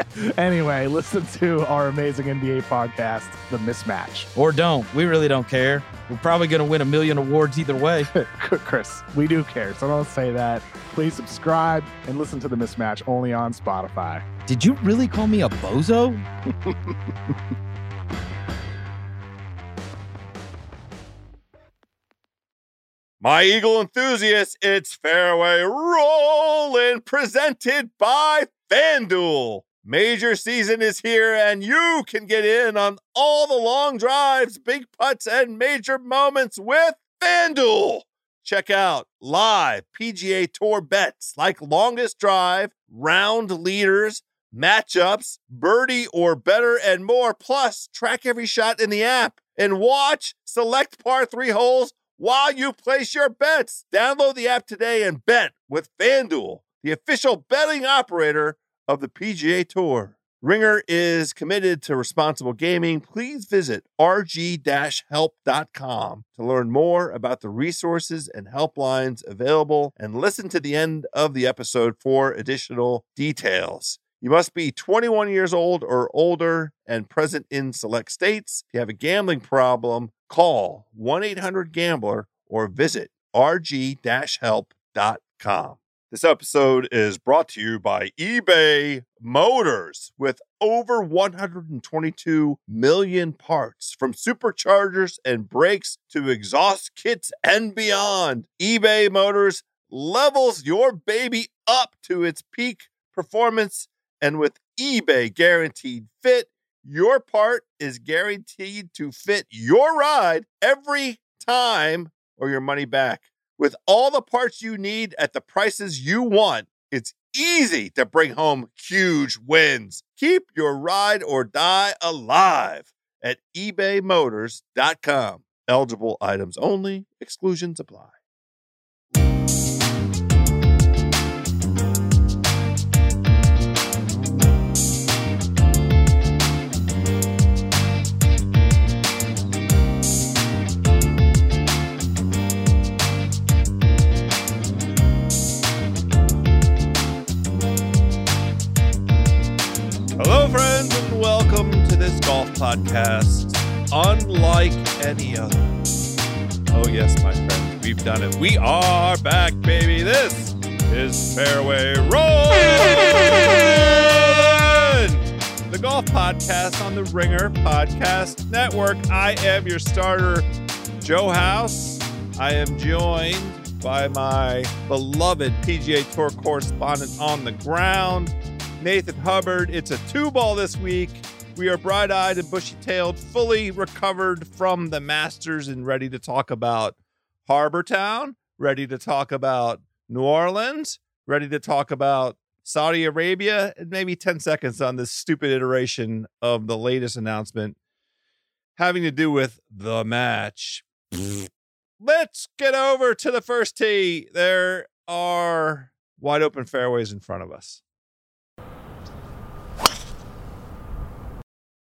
anyway, listen to our amazing NBA podcast, The Mismatch. Or don't. We really don't care. We're probably going to win a million awards either way. Chris, we do care, so don't say that. Please subscribe and listen to The Mismatch only on Spotify. Did you really call me a bozo? My Eagle enthusiasts, it's Fairway Rolling, presented by FanDuel. Major season is here, and you can get in on all the long drives, big putts, and major moments with FanDuel. Check out live PGA Tour bets like longest drive, round leaders, matchups, birdie or better, and more. Plus, track every shot in the app and watch select par three holes while you place your bets. Download the app today and bet with FanDuel, the official betting operator of the PGA Tour. Ringer is committed to responsible gaming. Please visit rg-help.com to learn more about the resources and helplines available and listen to the end of the episode for additional details. You must be 21 years old or older and present in select states. If you have a gambling problem, call 1 800 Gambler or visit rg help.com. This episode is brought to you by eBay Motors with over 122 million parts from superchargers and brakes to exhaust kits and beyond. eBay Motors levels your baby up to its peak performance and with eBay guaranteed fit, your part is guaranteed to fit your ride every time or your money back. With all the parts you need at the prices you want, it's easy to bring home huge wins. Keep your ride or die alive at ebaymotors.com. Eligible items only, exclusions apply. This golf podcast, unlike any other. Oh, yes, my friend, we've done it. We are back, baby. This is Fairway Rolling, the golf podcast on the Ringer Podcast Network. I am your starter, Joe House. I am joined by my beloved PGA Tour correspondent on the ground. Nathan Hubbard. It's a two ball this week. We are bright eyed and bushy tailed, fully recovered from the Masters and ready to talk about Harbor Town, ready to talk about New Orleans, ready to talk about Saudi Arabia, and maybe 10 seconds on this stupid iteration of the latest announcement having to do with the match. Let's get over to the first tee. There are wide open fairways in front of us.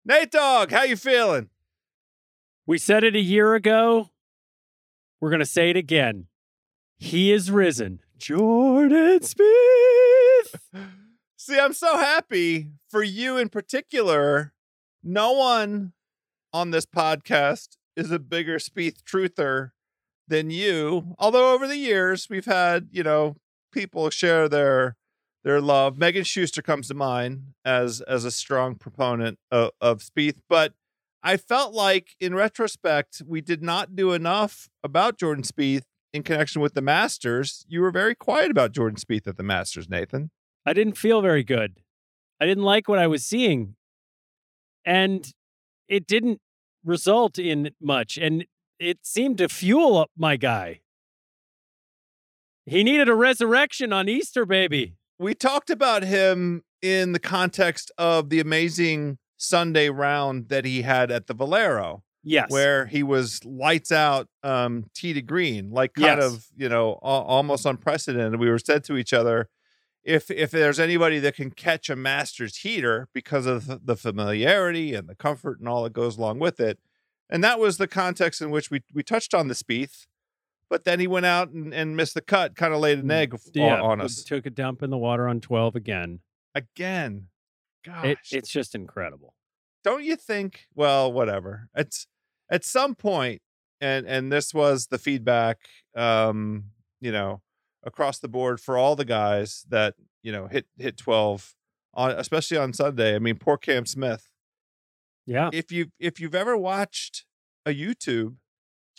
Nate Dog, how you feeling? We said it a year ago. We're going to say it again. He is risen. Jordan Spieth. See, I'm so happy for you in particular. No one on this podcast is a bigger Spieth truther than you. Although over the years we've had, you know, people share their their love. Megan Schuster comes to mind as as a strong proponent of, of Spieth, but I felt like in retrospect we did not do enough about Jordan Spieth in connection with the Masters. You were very quiet about Jordan Spieth at the Masters, Nathan. I didn't feel very good. I didn't like what I was seeing. And it didn't result in much. And it seemed to fuel up my guy. He needed a resurrection on Easter, baby. We talked about him in the context of the amazing Sunday round that he had at the Valero. Yes. where he was lights out um tee to green like kind Yes. of you know al- almost unprecedented we were said to each other if if there's anybody that can catch a master's heater because of the- the familiarity and the comfort and all that goes along with it and that was the context in which we we touched on the Spieth but then he went out and, and missed the cut kind of laid an egg Mm, yeah, on, us Took a dump in the water on 12 again. again gosh It, it's just incredible. don't you think well whatever it's at some point and and this was the feedback um you know across the board for all the guys that you know hit hit 12 on especially on sunday i mean poor cam smith Yeah. if you if you've ever watched a youtube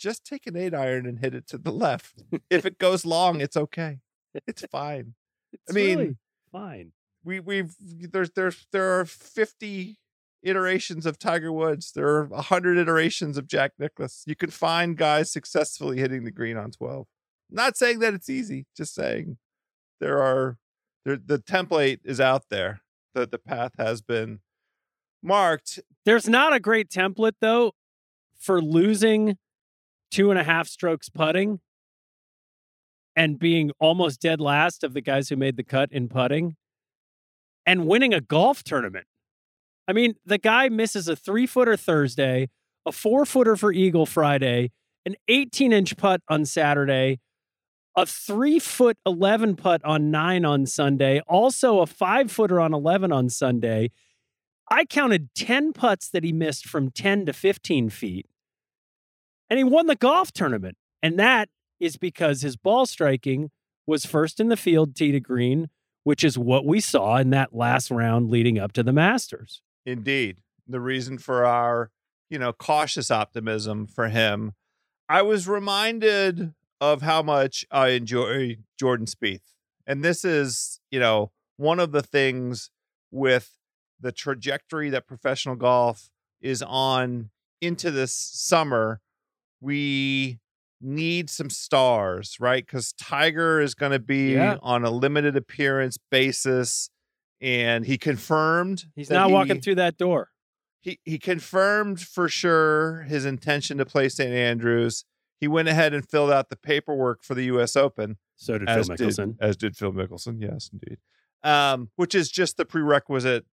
just take an eight iron and hit it to the left if it goes long it's okay it's fine It's mean, really fine. we we've there's there's there are 50 iterations of Tiger Woods. There are 100 iterations of Jack Nicklaus. You can find guys successfully hitting the green on 12. Not saying that it's easy, just saying there are there, the template is out there. The the path has been marked. There's not a great template, though, for losing two and a half strokes putting and being almost dead last of the guys who made the cut in putting and winning a golf tournament. I mean, the guy misses a three footer Thursday, a four footer for Eagle Friday, an 18 inch putt on Saturday, a three foot 11 putt on nine on Sunday, also a five footer on 11 on Sunday. I counted 10 putts that he missed from 10 to 15 feet, and he won the golf tournament. And that is because his ball striking was first in the field, tee to green, which is what we saw in that last round leading up to the Masters. Indeed. The reason for our, you know, cautious optimism for him. I was reminded of how much I enjoy Jordan Spieth. And this is, you know, one of the things with the trajectory that professional golf is on into this summer. We need some stars, right? Because Tiger is going to be Yeah. on a limited appearance basis. And he confirmed He's not he- walking through that door. he he confirmed for sure his intention to play St. Andrews. He went ahead and filled out the paperwork for the U.S. Open, So did as Phil did Mickelson. as did Phil Mickelson. Yes, indeed. Um, which is just the prerequisite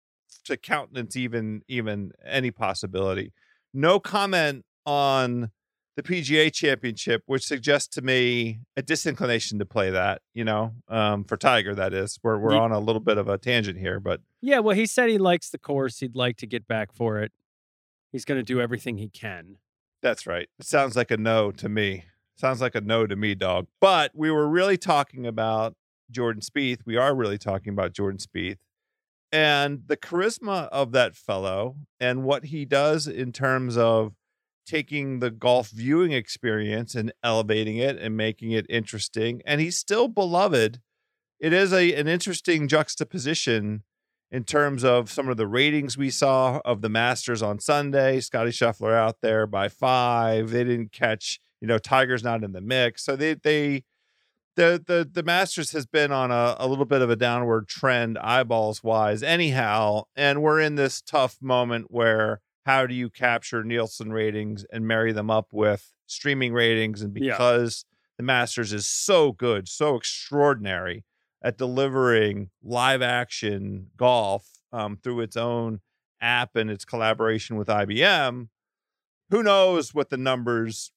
to countenance even even any possibility. No comment on the PGA Championship, which suggests to me a disinclination to play that. You know, um, for Tiger, that is. We're we're on a little bit of a tangent here, but Yeah, well, he said he likes the course. He'd like to get back for it. He's going to do everything he can. That's right. It sounds like a no to me. Sounds like a no to me, dog. But we were really talking about Jordan Spieth. We are really talking about Jordan Spieth and the charisma of that fellow and what he does in terms of taking the golf viewing experience and elevating it and making it interesting. And he's still beloved. It is a an interesting juxtaposition in terms of some of the ratings we saw of the Masters on Sunday. Scottie Scheffler out there by five. They didn't catch, you know, Tiger's not in the mix. So they they the the the Masters has been on a, a little bit of a downward trend eyeballs wise anyhow. And we're in this tough moment where how do you capture Nielsen ratings and marry them up with streaming ratings? And Yeah. because the Masters is so good, so extraordinary at delivering live action golf um, through its own app and its collaboration with IBM. Who knows what the numbers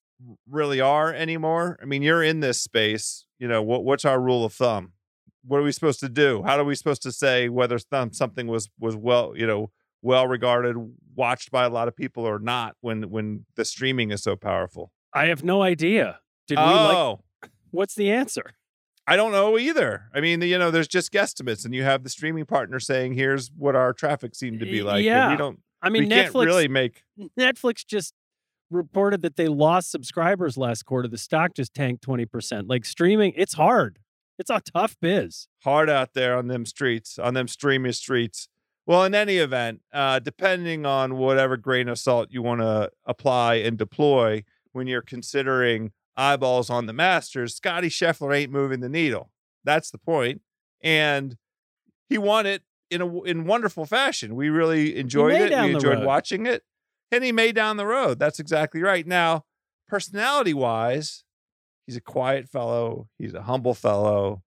really are anymore? I mean, you're in this space. You know, what what's our rule of thumb? What are we supposed to do? How are we supposed to say whether some- something was was well, you know, well regarded, watched by a lot of people or not when when the streaming is so powerful? I have no idea. Did we like? oh, What's the answer? I don't know either. I mean, you know, there's just guesstimates, and you have the streaming partner saying, "Here's what our traffic seemed to be like." and Yeah. we don't. I mean, Netflix. really make. Netflix just reported that they lost subscribers last quarter. The stock just tanked twenty percent. Like streaming, it's hard. It's a tough biz. hard out there on them streets, on them streaming streets. Well, in any event, uh, depending on whatever grain of salt you want to apply and deploy when you're considering eyeballs on the Masters, Scottie Scheffler ain't moving the needle. That's the point. And he won it in a in wonderful fashion. We really enjoyed it. We enjoyed road. watching it. And he May down the road. That's exactly right. Now, personality wise, he's a quiet fellow. He's a humble fellow.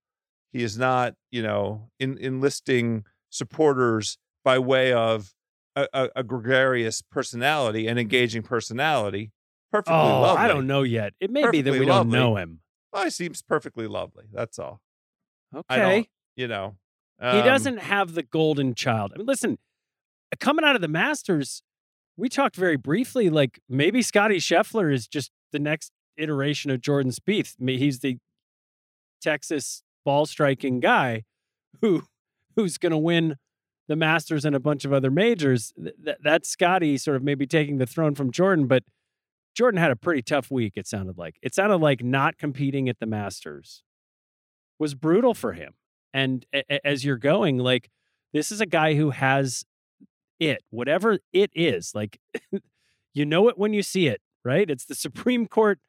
He is not, you know, in, enlisting supporters by way of a, a, a gregarious personality and engaging personality. Perfectly Oh, lovely. I don't know yet. It may be that Perfectly we don't know him. Well, he seems perfectly lovely. That's all. Okay. You know, he Um, doesn't have the golden child. I mean, listen, coming out of the Masters, we talked very briefly. Like maybe Scottie Scheffler is just the next iteration of Jordan Spieth. I mean, He's the Texas ball striking guy who who's going to win the Masters and a bunch of other majors. Th- th- that's Scottie sort of maybe taking the throne from Jordan, but Jordan had a pretty tough week. It sounded like it sounded like not competing at the Masters was brutal for him. And a- as you're going, like this is a guy who has it, whatever it is. Like you know it when you see it, right? It's the Supreme Court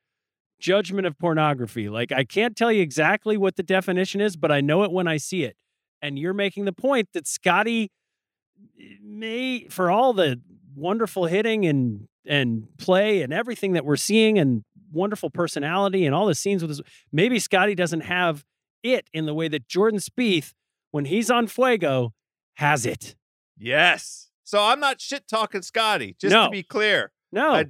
judgment of pornography. Like I can't tell you exactly what the definition is, but I know it when I see it. And you're making the point that Scottie may, for all the wonderful hitting and and play and everything that we're seeing and wonderful personality and all the scenes with his, maybe Scottie doesn't have it in the way that Jordan Spieth, when he's on Fuego, has it. Yes. So I'm not shit talking Scottie. Just No. to be clear, No, I-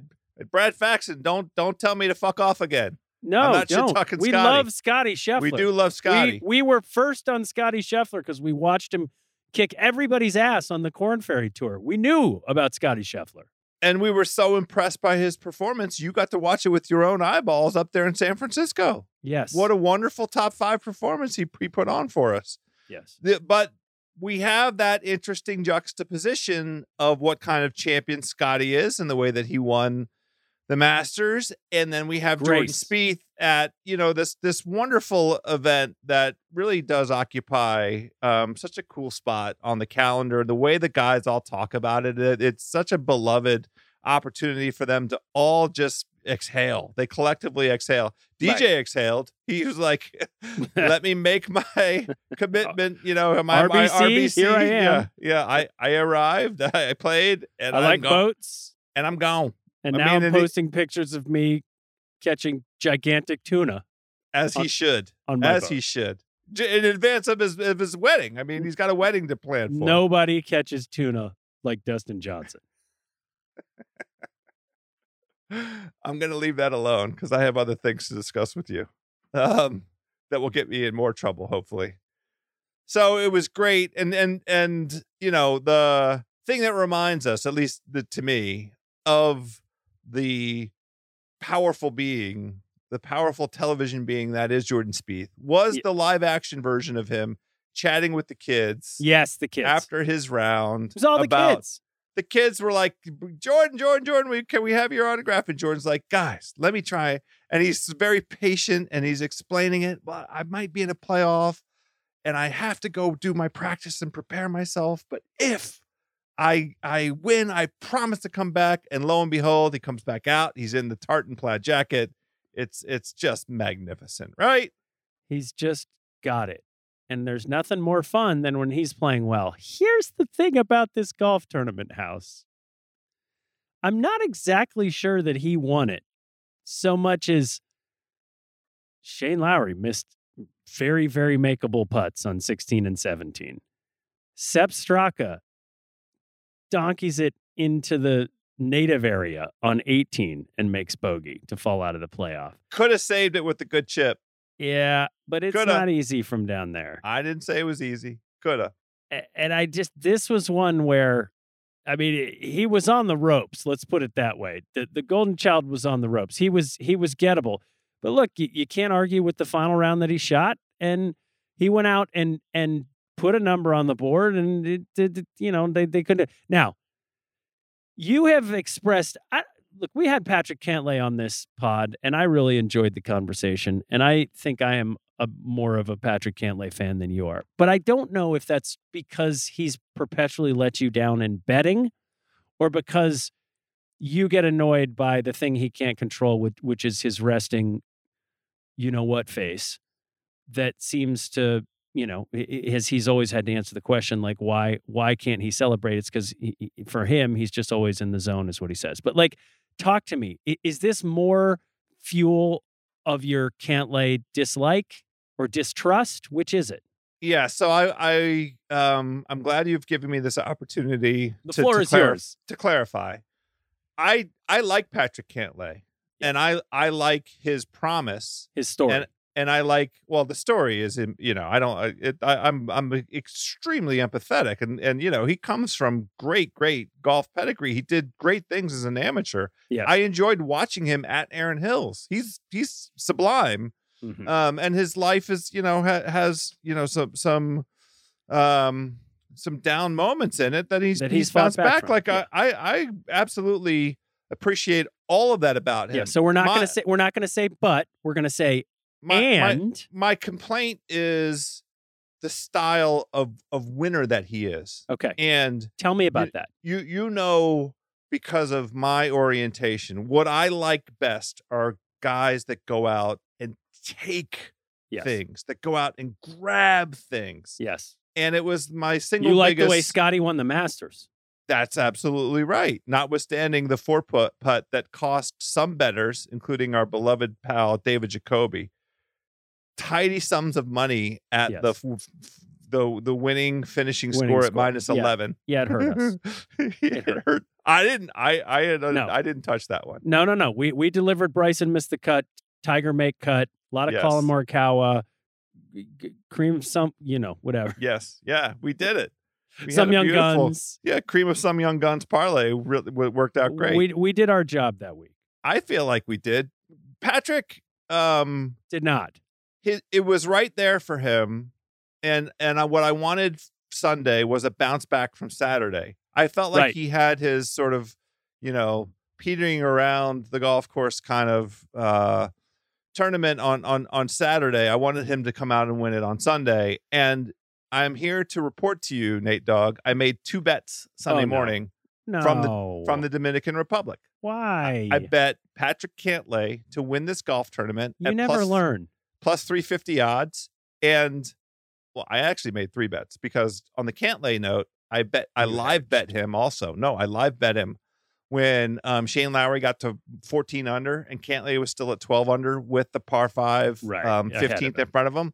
Brad Faxon, don't don't tell me to fuck off again. No, don't. We love Scottie Scheffler. We do love Scottie. We, we were first on Scottie Scheffler because we watched him kick everybody's ass on the Corn Ferry Tour. We knew about Scottie Scheffler. and we were so impressed by his performance. You got to watch it with your own eyeballs up there in San Francisco. Yes. What a wonderful top five performance he, he put on for us. yes. The- but we have that interesting juxtaposition of what kind of champion Scottie is and the way that he won the Masters, and then we have Jordan Grace. Spieth at you know this this wonderful event that really does occupy um, such a cool spot on the calendar. The way the guys all talk about it, it it's such a beloved opportunity for them to all just exhale. They collectively exhale. DJ Right. exhaled. He was like, "Let me make my commitment." You know, my my RBC, RBC. here I Yeah, yeah. I I arrived. I played, and I I'm like gone, boats. and I'm gone. And I now mean, I'm and it- posting pictures of me catching gigantic tuna As he should. on As boat. he should. In advance of his of his wedding. I mean, he's got a wedding to plan for. Nobody catches tuna like Dustin Johnson. I'm going to leave that alone because I have other things to discuss with you um, that will get me in more trouble, hopefully. So it was great, and and and you know the thing that reminds us, at least the, to me, of the powerful being, the powerful television being that is Jordan Spieth, was Ye- the live action version of him chatting with the kids Yes, the kids. after his round. it was all the about kids. the kids were like, Jordan, Jordan, Jordan, we, can we have your autograph? And Jordan's like, guys, let me try. And he's very patient and he's explaining it. Well, I might be in a playoff and I have to go do my practice and prepare myself. But if I I win, I promise to come back. And lo and behold, he comes back out. He's in the tartan plaid jacket. It's it's just magnificent, right? He's just got it. And there's nothing more fun than when he's playing well. Here's the thing about this golf tournament house I'm not exactly sure that he won it so much as Shane Lowry missed very, very makeable putts on 16 and 17. Sepp Straka donkeys it into the native area on 18 and makes bogey to fall out of the playoff. Could have saved it with a good chip. Yeah, but it's Coulda. not easy from down there. I didn't say it was easy. Could have. And I just, this was one where, I mean, he was on the ropes. Let's put it that way. The, the Golden Child was on the ropes. He was, he was gettable. But look, you, you can't argue with the final round that he shot. And he went out and, and put a number on the board and it did, you know, they, they couldn't. Now, you have expressed, I, look, we had Patrick Cantlay on this pod, and I really enjoyed the conversation. And I think I am a more of a Patrick Cantlay fan than you are. But I don't know if that's because he's perpetually let you down in betting or because you get annoyed by the thing he can't control, with, which is his resting, you know what face that seems to you know, his he's always had to answer the question like why why can't he celebrate? It's because for him he's just always in the zone, is what he says. But like, talk to me. Is this more fuel of your Cantlay dislike or distrust? Which is it? Yeah, so I, I, um, I'm glad you've given me this opportunity The to, floor to is clar- yours. to clarify. I, I like Patrick Cantlay, and I, I like his promise, His story. and I like well the story is you know I don't I- it, I, I'm I'm extremely empathetic and and you know he comes from great great golf pedigree he did great things as an amateur Yes. I enjoyed watching him at Erin Hills he's he's sublime Mhm. um and his life is you know ha- has you know some some um some down moments in it that he's That he's, he's bounced back back, like yeah. I, I I absolutely appreciate all of that about him yeah. So we're not My- gonna say we're not gonna say but we're gonna say my, my- and my complaint is the style of of winner that he is okay. and Tell me about that. you you know because of my orientation what i like best are guys that go out and take Yes. things that go out and grab things Yes. and it was my single You like biggest the way Scottie won the Masters. that's absolutely right notwithstanding the four putt putt that cost some betters including our beloved pal david jacoby tidy sums of money at the Yes. f- f- the the winning finishing Winning score at minus Yeah. 11 Yeah, it hurt us. it hurt. hurt. i didn't i i had, No. i didn't touch that one No, no, no. We we delivered Bryson missed the cut. Tiger make cut. A lot of Yes. Collin Morikawa. Cream some, you know, whatever. yes yeah we did it We some young guns. yeah cream of some young guns parlay really worked out great We we did our job that week. i feel like we did patrick um Did not. His, it was right there for him and and I, what i wanted sunday was a bounce back from saturday i felt like Right. he had his sort of you know petering around the golf course kind of uh tournament on on on saturday i wanted him to come out and win it on sunday and i'm here to report to you nate dog i made two bets sunday Oh, no. morning No. From from the dominican republic why? i bet patrick cantlay to win this golf tournament you never plus- learn. Plus 350 odds. And well, I actually made three bets because on the Cantlay note, I bet I live bet him also. No, I live bet him when um, Shane Lowry got to 14 under and Cantlay was still at 12 under with the par five, Right, um, 15th in front of him.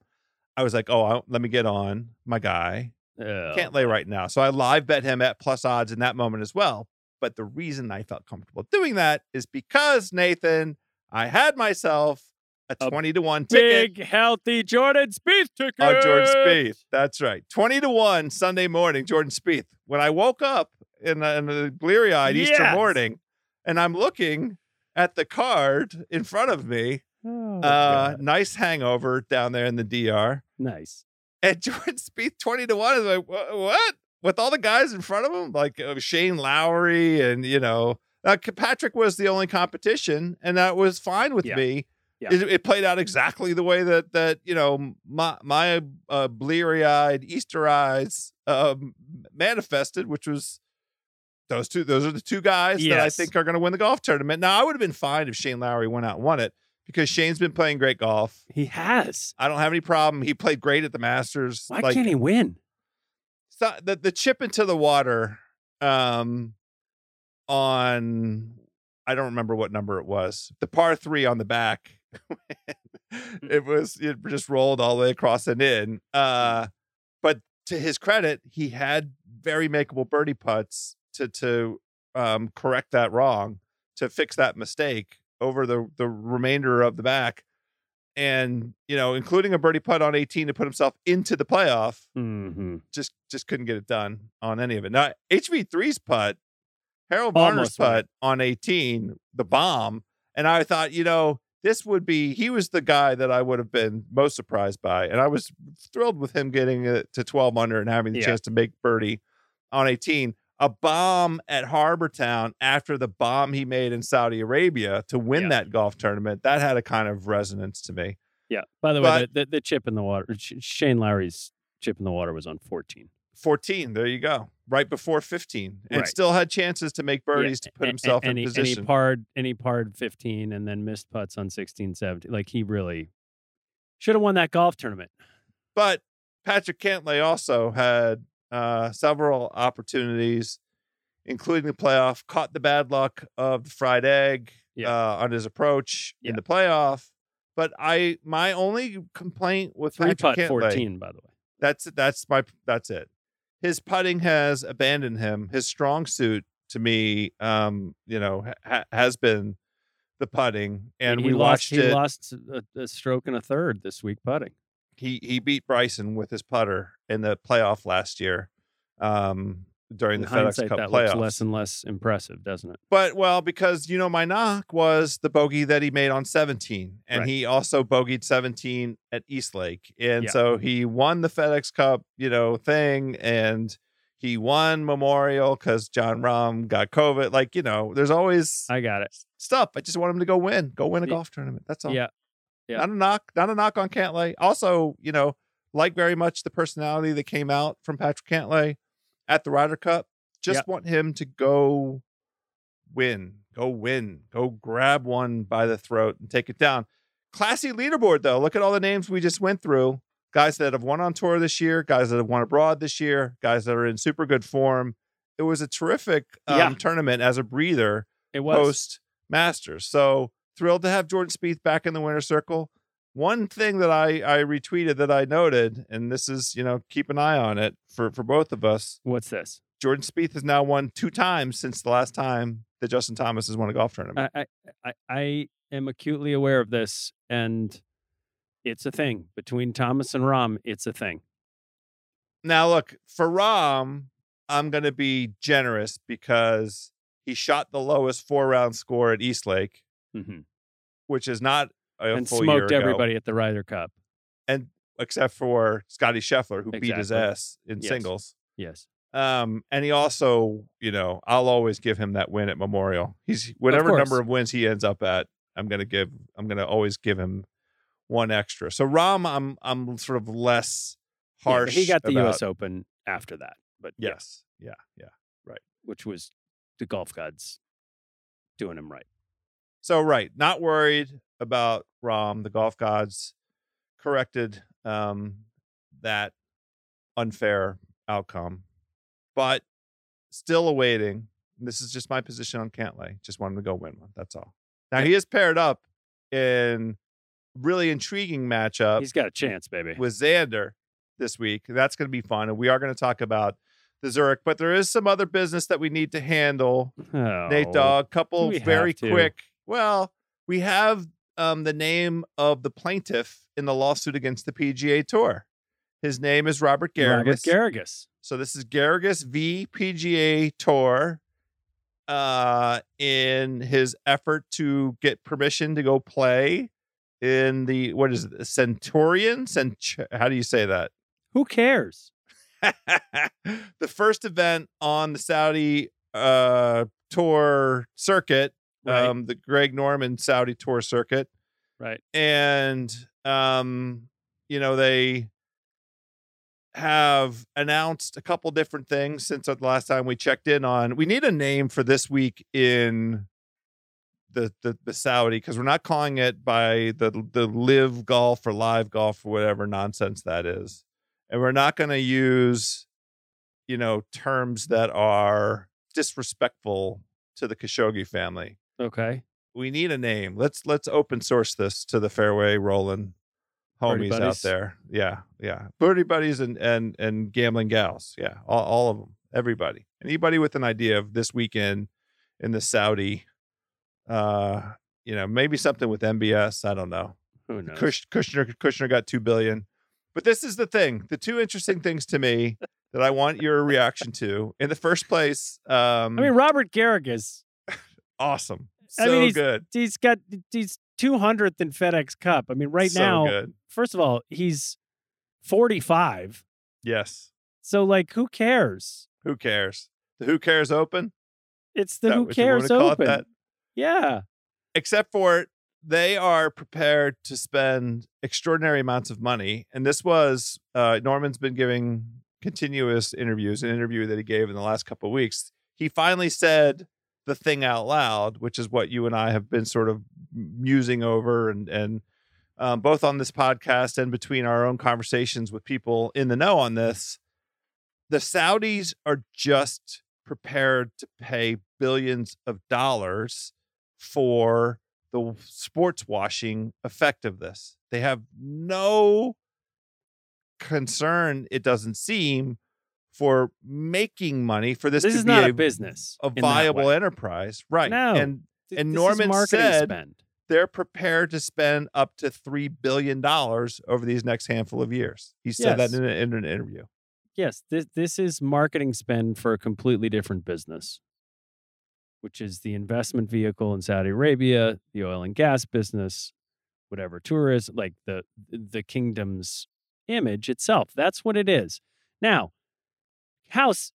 I was like, oh, I, let me get on my guy Oh, Cantlay right now. So I live bet him at plus odds in that moment as well. But the reason I felt comfortable doing that is because Nathan, I had myself a A 20 to 1 ticket Big healthy Jordan Spieth ticket. on Jordan Spieth. That's right. 20 to 1 Sunday morning, Jordan Spieth. When I woke up in a, in a bleary eyed Easter morning and I'm looking at the card in front of me, Oh, uh, nice hangover down there in the DR. nice. And Jordan Spieth 20 to 1 is like, what? With all the guys in front of him, like uh, Shane Lowry and, you know, uh, Patrick was the only competition, and that was fine with Yeah. me. Yeah. It, it played out exactly the way that that you know my my uh, bleary eyed Easter eyes um, manifested, which was those two. Those are the two guys that I think are going to win the golf tournament. Now I would have been fine if Shane Lowry went out and won it because Shane's been playing great golf. He has. I don't have any problem. He played great at the Masters. Why like, can't he win? so- the the chip into the water um on I don't remember what number it was. The par 3 on the back. it was it just rolled all the way across and in. Uh but to his credit, he had very makeable birdie putts to to um correct that wrong, to fix that mistake over the the remainder of the back. And, you know, including a birdie putt on 18 to put himself into the playoff Mm-hmm. just just couldn't get it done on any of it. Now HV3's putt, Harold Almost won putt on 18, the bomb, and I thought, you know, this would be he was the guy that I would have been most surprised by, and I was thrilled with him getting it to 12 under and having the Yeah. chance to make birdie on 18. A bomb at Harbor Town after the bomb he made in Saudi Arabia to win Yeah. that golf tournament. That had a kind of resonance to me. Yeah. By the way, But- the, the, the chip in the water, Shane Lowry's chip in the water was on 14. 14. There you go. Right before 15. And Right. still had chances to make birdies to put himself and in he, position. And he parred, and he parred 15 and then missed putts on 16, 17. Like he really should have won that golf tournament. but Patrick Cantlay also had uh, several opportunities, including the playoff, caught the bad luck of the fried egg Yeah. uh, on his approach Yeah. in the playoff. But I, my only complaint with Three Patrick putt Cantlay, 14, by the way. that's that's my that's it. His putting has abandoned him. His strong suit, to me, um, you know, ha- has been the putting, and he we lost, watched he it. lost a, a stroke and a third this week putting. he he beat Bryson with his putter in the playoff last year um, during In the FedEx Cup that playoffs. looks less and less impressive, doesn't it? But well, because you know my knock was the bogey that he made on 17, and Right. he also bogeyed 17 at Eastlake, and Yeah. so he won the FedEx Cup, you know, thing, and he won Memorial because Jon Rahm got COVID. Like you know, there's always I got it. stuff. I just want him to go win, go win a Yeah. golf tournament. That's all. Yeah. Yeah. Not a knock, not a knock on Cantlay. Also, you know, like very much the personality that came out from Patrick Cantlay at the Ryder Cup. Just Yeah. want him to go win, go win, go grab one by the throat and take it down. Classy leaderboard though. Look at all the names we just went through. Guys that have won on tour this year, guys that have won abroad this year, guys that are in super good form. It was a terrific um, Yeah. tournament as a breather It was. post Masters. So thrilled to have Jordan Spieth back in the winner circle. One thing that I I retweeted that I noted, and this is you know keep an eye on it for for both of us. What's this? Jordan Spieth has now won two times since the last time that Justin Thomas has won a golf tournament. I, I, I, am acutely aware of this, and it's a thing between Thomas and Rahm. It's a thing. now look for Rahm, I'm going to be generous because he shot the lowest four round score at Eastlake, hmm which is not a And smoked everybody at the Ryder Cup. and except for Scottie Scheffler, who beat his Exactly. ass in Yes. singles. Yes. Um, and he also, you know, I'll always give him that win at Memorial. He's whatever course. number of wins he ends up at, I'm gonna give. I'm gonna always give him one extra. So Rahm, I'm I'm sort of less Yeah, harsh. he got the about- U.S. Open after that, but yeah, Yes, yeah, yeah. Right, which was the golf gods doing him right. So right, not worried about Rahm. The golf gods corrected um, that unfair outcome, but still awaiting. This is just my position on Cantlay. Just want him to go win one. That's all. Now he is paired up in really intriguing matchup He's got a chance, baby. with Xander this week. That's going to be fun, and we are going to talk about the Zurich. But there is some other business that we need to handle. Nate Oh, Dog, couple very quick. Well, we have um, the name of the plaintiff in the lawsuit against the PGA Tour. His name is Robert Garrigus. Robert Garrigus. so this is Garrigus v PGA Tour. Uh, in his effort to get permission to go play in the what is it, the Centurion? Cent- how do you say that? Who cares? the first event on the Saudi uh, tour circuit, Right. um, the Greg Norman Saudi tour circuit, Right. and um, you know they have announced a couple different things since the last time we checked in on. We need a name for this week in the the, the Saudi because we're not calling it by the the live golf or live golf or whatever nonsense that is, and we're not going to use you know terms that are disrespectful to the Khashoggi family Okay. we need a name. Let's let's open source this to the fairway rolling homies out there. Yeah, yeah. Birdie buddies and and and gambling gals. Yeah, all, all of them. Everybody. Anybody with an idea of this weekend in the Saudi uh you know, maybe something with MBS, I don't know. Who knows? Kush, Kushner Kushner got 2 billion. But this is the thing. The two interesting things to me that I want your reaction to. In the first place, um I mean, Robert Garrigus. Awesome. I So mean, he's- good. He's got he's 200th in FedEx Cup. I mean, right so now, good. first of all, he's 45. Yes. So like, who cares? Who cares? The Who Cares Open? It's the Who what you wanna Cares Open. that? Yeah. Except for they are prepared to spend extraordinary amounts of money. And this was uh, Norman's been giving continuous interviews, an interview that he gave in the last couple of weeks. He finally said the thing out loud, which is what you and I have been sort of musing over and and um, both on this podcast and between our own conversations with people in the know on this, the Saudis are just prepared to pay billions of dollars for the sports washing effect of this. They have no concern, it doesn't seem, for making money for this, This to is be not a, a business. a viable enterprise. Right. No. And Th- and Norman said- spend. they're prepared to spend up to three billion dollars over these next handful of years. He said Yes. that in, a, in an interview. Yes, this this is marketing spend for a completely different business, which is the investment vehicle in Saudi Arabia, the oil and gas business, whatever tourism, like the the kingdom's image itself. That's what it is. Now, House,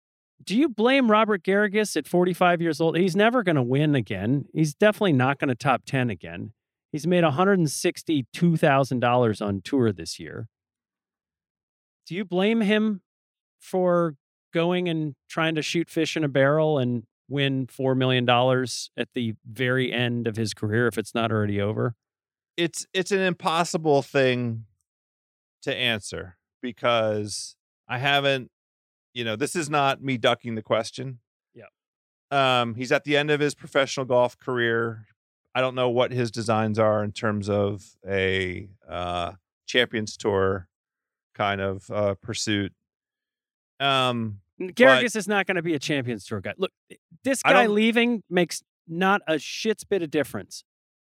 do you blame Robert Garrigus at 45 years old? He's never going to win again. He's definitely not going to top 10 again. He's made $162,000 on tour this year. Do you blame him for going and trying to shoot fish in a barrel and win $4 million at the very end of his career if it's not already over? It's it's an impossible thing to answer because I haven't, you know, this is not me ducking the question. Yeah. Um, he's at the end of his professional golf career. I don't know what his designs are in terms of a uh, Champions Tour kind of uh, pursuit. Um, Garrigus is not going to be a Champions Tour guy. Look, this guy leaving makes not a shit's bit of difference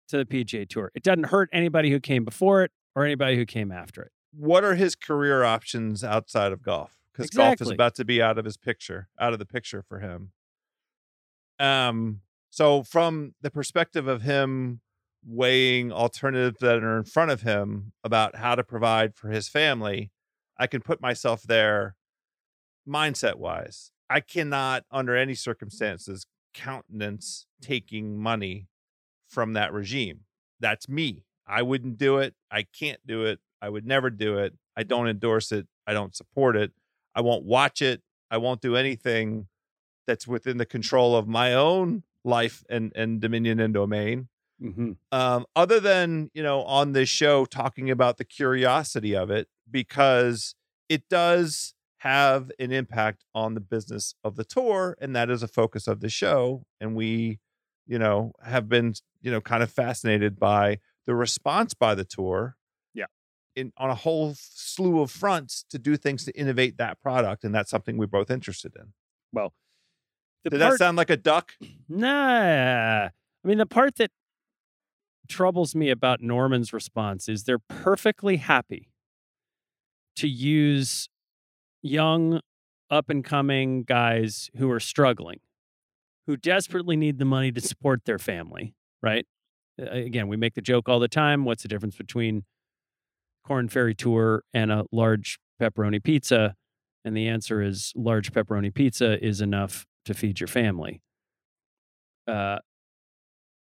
to the PGA Tour. It doesn't hurt anybody who came before it or anybody who came after it. what are his career options outside of golf? Because golf is about to be out of his picture, out of the picture for him. Um, so from the perspective of him weighing alternatives that are in front of him about how to provide for his family, I can put myself there mindset wise. I cannot, under any circumstances, countenance taking money from that regime. That's me. I wouldn't do it. I can't do it. I would never do it. I don't endorse it. I don't support it. I won't watch it. I won't do anything that's within the control of my own life and, and dominion and domain. Mm-hmm. Um, other than, you know, on this show talking about the curiosity of it, because it does have an impact on the business of the tour. And that is a focus of the show. And we, you know, have been, you know, kind of fascinated by the response by the tour. Yeah. In on a whole slew of fronts to do things to innovate that product. And that's something we're both interested in. Well, Did part, that sound like a duck? Nah. I mean, the part that troubles me about Norman's response is they're perfectly happy to use young, up and coming guys who are struggling, who desperately need the money to support their family, right? Again, we make the joke all the time. What's the difference between Corn Ferry Tour and a large pepperoni pizza? And the answer is large pepperoni pizza is enough to feed your family. Uh,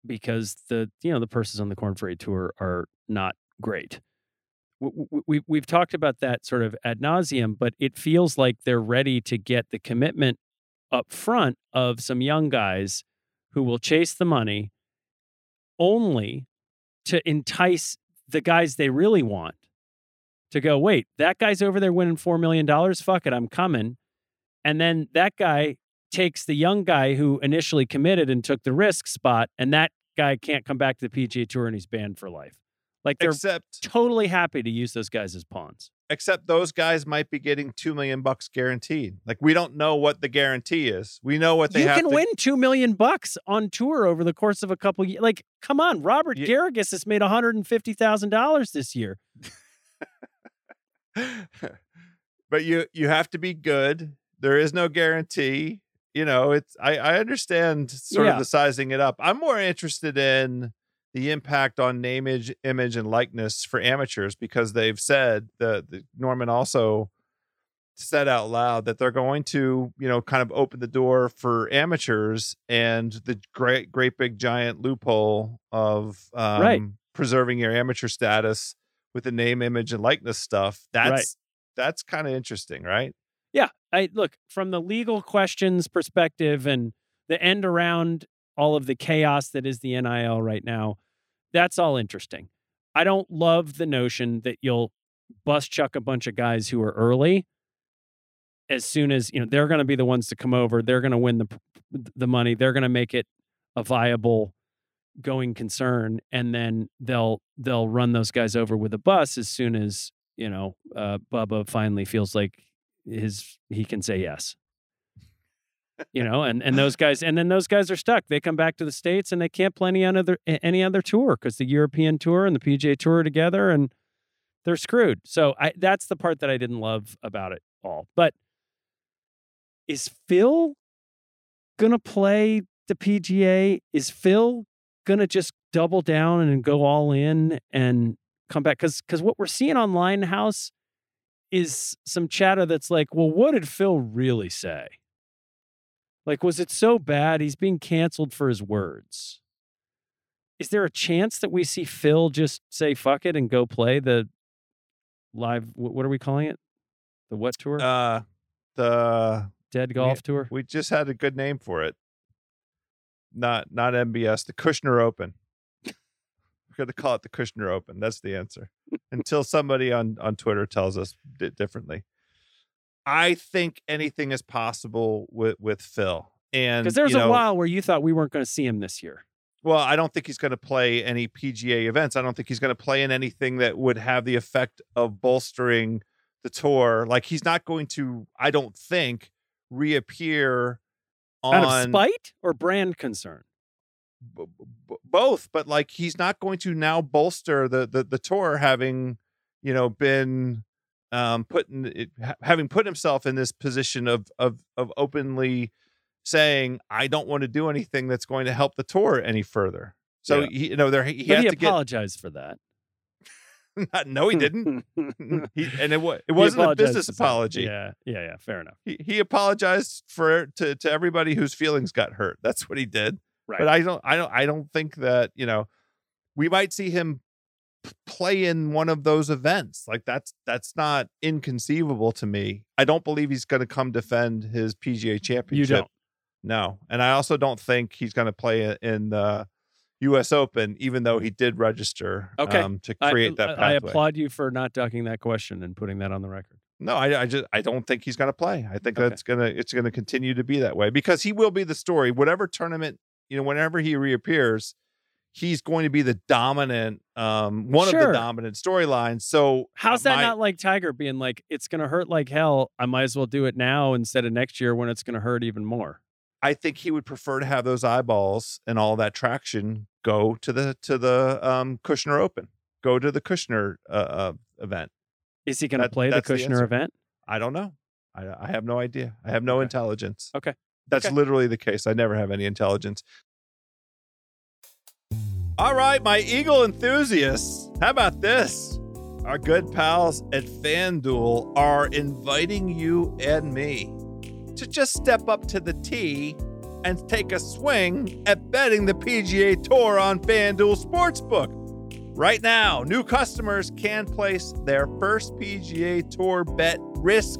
because the you know the purses on the Corn Ferry Tour are not great. W- w- We we've talked about that sort of ad nauseum, but it feels like they're ready to get the commitment up front of some young guys who will chase the money only to entice the guys they really want to go, wait, that guy's over there winning $4 million. Fuck it, I'm coming. And then that guy takes the young guy who initially committed and took the risk spot, and that guy can't come back to the PGA Tour and he's banned for life. Like they're Except totally happy to use those guys as pawns. except those guys might be getting two million bucks guaranteed. Like we don't know what the guarantee is. We know what they you can to win two million bucks on tour over the course of a couple years. Like, come on, Robert Ye- Garrigus has made one hundred and fifty thousand dollars this year. but you you have to be good. There is no guarantee. You know, it's I, I understand sort Yeah. of the sizing it up. I'm more interested in the impact on name, image, image, and likeness for amateurs because they've said the, the Norman also said out loud that they're going to, you know, kind of open the door for amateurs and the great, great big giant loophole of um, Right. preserving your amateur status with the name, image, and likeness stuff. That's that's kind of interesting, right? Yeah, I look from the legal questions perspective and the end around all of the chaos that is the NIL right now. That's all interesting. I don't love the notion that you'll bust chuck a bunch of guys who are early as soon as you know they're going to be the ones to come over they're going to win the the money they're going to make it a viable going concern and then they'll they'll run those guys over with a bus as soon as you know uh bubba finally feels like his he can say yes. You know and and those guys and then those guys are stuck. They come back to the states and they can't play any other any other tour because the european tour and the pga tour together and they're screwed. So i that's the part that i didn't love about it all. But is phil gonna play the pga is phil gonna just double down and go all in and come back because because what we're seeing on linehouse is some chatter that's like well what did phil really say like, was it so bad he's being canceled for his words? Is there a chance that we see Phil just say fuck it and go play the live? What are we calling it? The what tour? Uh, the Dead golf we, tour. We just had a good name for it. Not not MBS, the Kushner Open. We're going to call it the Kushner Open. That's the answer. Until somebody on on Twitter tells us d- differently. I think anything is possible with with Phil. And because there's you know, a while where you thought we weren't going to see him this year. Well, I don't think he's going to play any PGA events. I don't think he's going to play in anything that would have the effect of bolstering the tour. Like he's not going to, I don't think, reappear on Out of spite or brand concern. b- b- both. But like he's not going to now bolster the the, the tour, having you know been um, putting it, ha- having put himself in this position of of of openly saying, "I don't want to do anything that's going to help the tour any further." So Yeah. he, you know, there he, he has he to get. apologized for that. no, he didn't. he, and it, wa- it wasn't a business apology. Yeah, yeah, yeah. Fair enough. He, he apologized for to to everybody whose feelings got hurt. That's what he did. Right. But I don't I don't I don't think that, you know, we might see him p- play in one of those events. Like that's that's not inconceivable to me. I don't believe he's going to come defend his PGA championship. you don't. No. And I also don't think he's going to play in the US Open even though he did register Okay. um, to I- create that I, pathway. I applaud you for not ducking that question and putting that on the record. No, I, I just I don't think he's going to play. I think Okay. that's gonna it's going to continue to be that way because he will be the story. Whatever tournament, you know, whenever he reappears, he's going to be the dominant, um, one of the dominant storylines. So How's that my- not like Tiger being like, it's going to hurt like hell. I might as well do it now instead of next year when it's going to hurt even more. I think he would prefer to have those eyeballs and all that traction go to the to the um, Kushner Open, go to the Kushner uh, uh, event. Is he going to That- play the that's the Kushner event? I don't know. I I have no idea. I have no Okay. intelligence. Okay. That's Okay. literally the case. I never have any intelligence. All right, my Eagle enthusiasts. How about this? Our good pals at FanDuel are inviting you and me to just step up to the tee and take a swing at betting the PGA Tour on FanDuel Sportsbook. Right now, new customers can place their first PGA Tour bet risk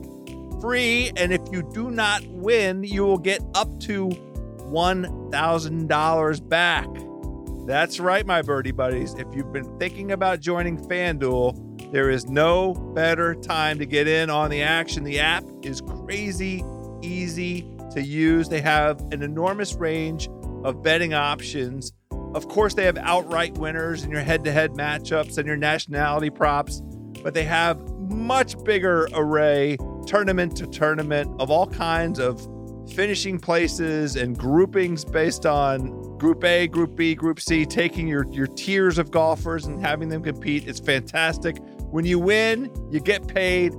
free. And if you do not win, you will get up to $1,000 back. That's right, my birdie buddies. If you've been thinking about joining FanDuel, there is no better time to get in on the action. The app is crazy easy to use. They have an enormous range of betting options. Of course, they have outright winners and your head to head matchups and your nationality props, but they have much bigger array tournament to tournament of all kinds of finishing places and groupings based on group A, group B, group C, taking your, your tiers of golfers and having them compete. It's fantastic. When you win, you get paid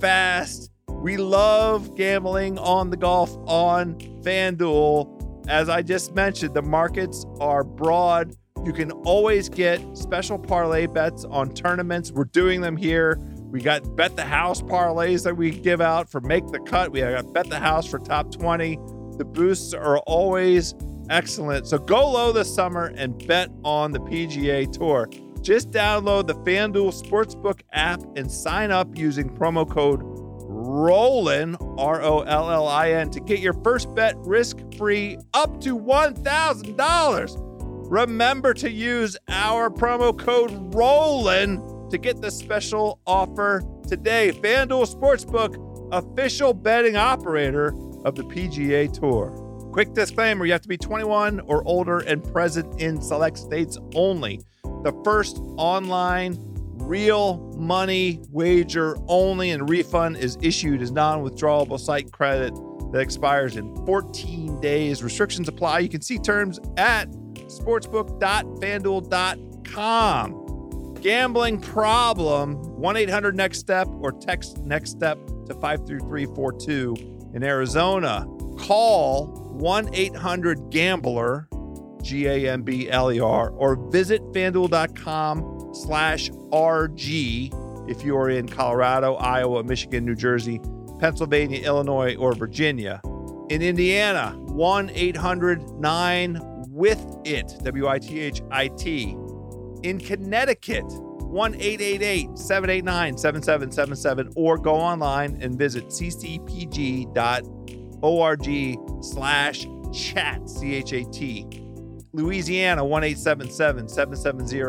fast. We love gambling on the golf on FanDuel. As I just mentioned, the markets are broad. You can always get special parlay bets on tournaments. We're doing them here. We got bet the house parlays that we give out for make the cut. We got bet the house for top 20. The boosts are always excellent. So go low this summer and bet on the PGA Tour. Just download the FanDuel Sportsbook app and sign up using promo code ROLLIN, R O L L I N, to get your first bet risk free up to $1,000. Remember to use our promo code ROLLIN to get the special offer today. FanDuel Sportsbook, official betting operator of the PGA Tour. Quick disclaimer you have to be 21 or older and present in select states only. The first online real money wager only and refund is issued as non withdrawable site credit that expires in 14 days. Restrictions apply. You can see terms at sportsbook.fanduel.com. Gambling problem 1 800 next step or text next step to 53342 in Arizona. Call 1 800 Gambler, G A M B L E R, or visit fanduel.com slash RG if you are in Colorado, Iowa, Michigan, New Jersey, Pennsylvania, Illinois, or Virginia. In Indiana, 1 800 9 with it, W I T H I T. In Connecticut, 1 888 789 7777, or go online and visit ccpg.org slash chat, C H A T. Louisiana, 1 877 770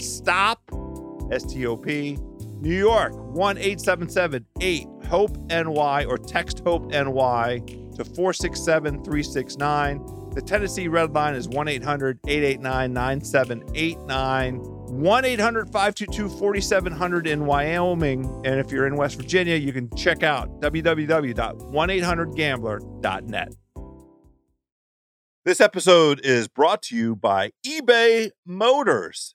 stop, S T O P. New York, 1 877 8 HOPE NY or text HOPE NY to 467 369. The Tennessee Red Line is 1 800 889 9789. 1 800 522 4700 in Wyoming. And if you're in West Virginia, you can check out www.1800gambler.net. This episode is brought to you by eBay Motors.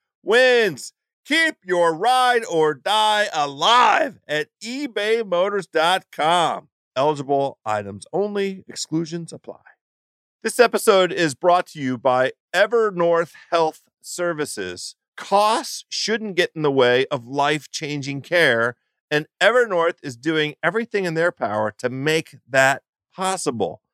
wins. Keep your ride or die alive at ebaymotors.com. Eligible items only, exclusions apply. This episode is brought to you by Evernorth Health Services. Costs shouldn't get in the way of life changing care, and Evernorth is doing everything in their power to make that possible.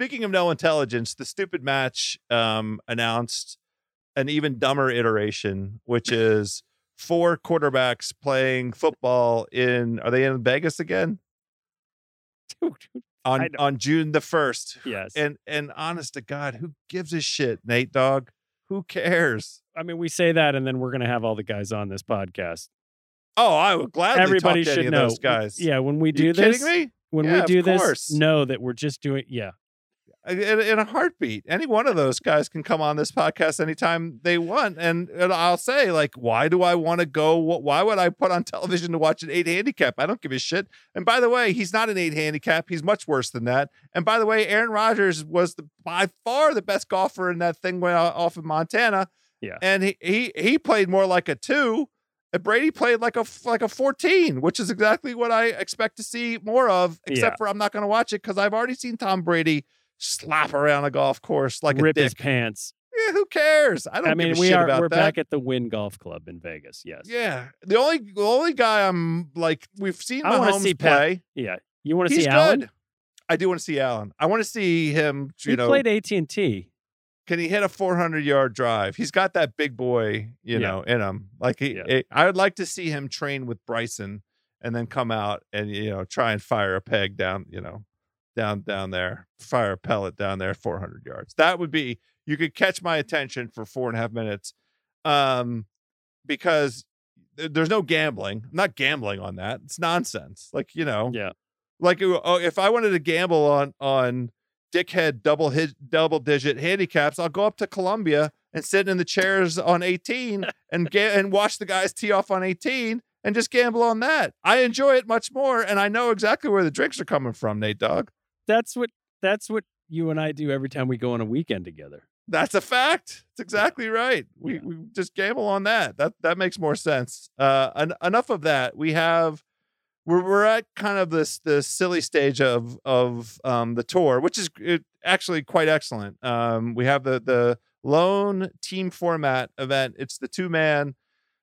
Speaking of no intelligence, the stupid match um, announced an even dumber iteration, which is four quarterbacks playing football in are they in Vegas again? On on June the first. yes. And and honest to God, who gives a shit, Nate Dog? Who cares? I mean, we say that, and then we're going to have all the guys on this podcast. Oh, I would gladly Everybody talk to should know. those guys. Yeah, when we you do kidding this, me? when Yeah, we do this, course. know that we're just doing. Yeah, in, in a heartbeat. Any one of those guys can come on this podcast anytime they want. And, and I'll say, like, why do I want to go? Why would I put on television to watch an eight handicap? I don't give a shit. And by the way, he's not an eight handicap. He's much worse than that. And by the way, Aaron Rodgers was the, by far the best golfer in that thing went uh, off of Montana. Yeah. And he, he, he played more like a two. And Brady played like a like a 14, which is exactly what I expect to see more of, except Yeah. for I'm not going to watch it because I've already seen Tom Brady slap around a golf course like rip a his pants. Yeah, who cares? I don't I mean, we are we're that. back at the Wynn Golf Club in Vegas. Yes. yeah, the only the only guy I'm like we've seen I Mahomes see Pat- play. Yeah. You want to see good. Allen? I do want to see Allen. I want to see him. You He know, played AT and T. Can he hit a 400 yard drive? He's got that big boy, you Yeah. know, in him. Like he, Yeah. it- I would like to see him train with Bryson and then come out and you know try and fire a peg down, you know, down down there, fire a pellet down there, 400 yards. That would be you could catch my attention for four and a half minutes, um, because th- there's no gambling. I'm not gambling on that. It's nonsense. Like you know, Yeah. like uh, oh, if I wanted to gamble on on dickhead double hit double digit handicaps, I'll go up to Columbia and sit in the chairs on 18 and get and watch the guys tee off on 18 and just gamble on that. I enjoy it much more, and I know exactly where the drinks are coming from, Nate Dog. That's what that's what you and I do every time we go on a weekend together. That's a fact. It's exactly right. We Yeah. we just gamble on that. That that makes more sense. Uh, en- enough of that. We have we're we're at kind of this this silly stage of of um the tour, which is uh, actually quite excellent. Um, we have the the lone team format event. It's the two man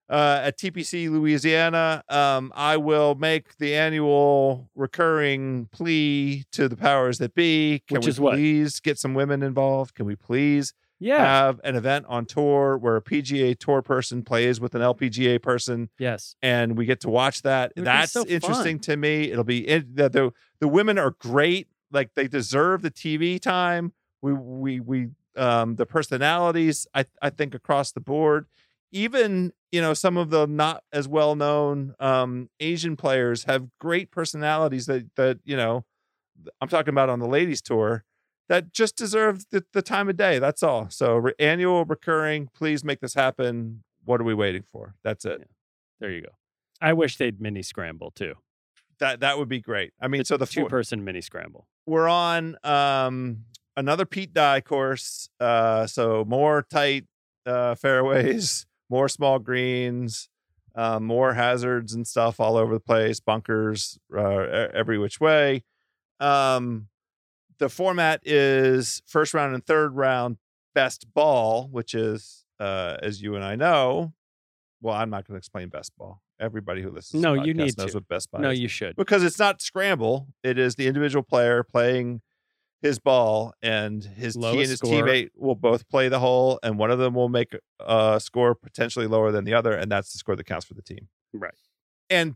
uh, at TPC Louisiana. Um, I will make the annual recurring plea to the powers that be. Can Which we is what? please get some women involved? Can we please Yeah. have an event on tour where a PGA tour person plays with an LPGA person yes. and we get to watch that. That's so interesting to me. It'll be in, the, the the women are great. Like they deserve the TV time. We we we um the personalities I I think across the board. Even you know some of the not as well known um Asian players have great personalities that that you know I'm talking about on the ladies tour that just deserve the, the time of day. That's all. So re- annual recurring. Please make this happen. What are we waiting for? That's it. There you go. I wish they'd mini scramble too. That that would be great. I mean, so the Two four, person mini scramble. we're on um another Pete Dye course. Uh, so more tight uh, fairways, more small greens, uh, more hazards and stuff all over the place, bunkers uh, every which way. Um, the format is first round and third round best ball, which is uh, as you and I know. Well, I'm not going to explain best ball. Everybody who listens, No, you need knows to. what best ball No, is you should. because it's not scramble. It is the individual player playing his ball, and his he and his score. teammate will both play the hole, and one of them will make a uh, score potentially lower than the other, and that's the score that counts for the team. Right. And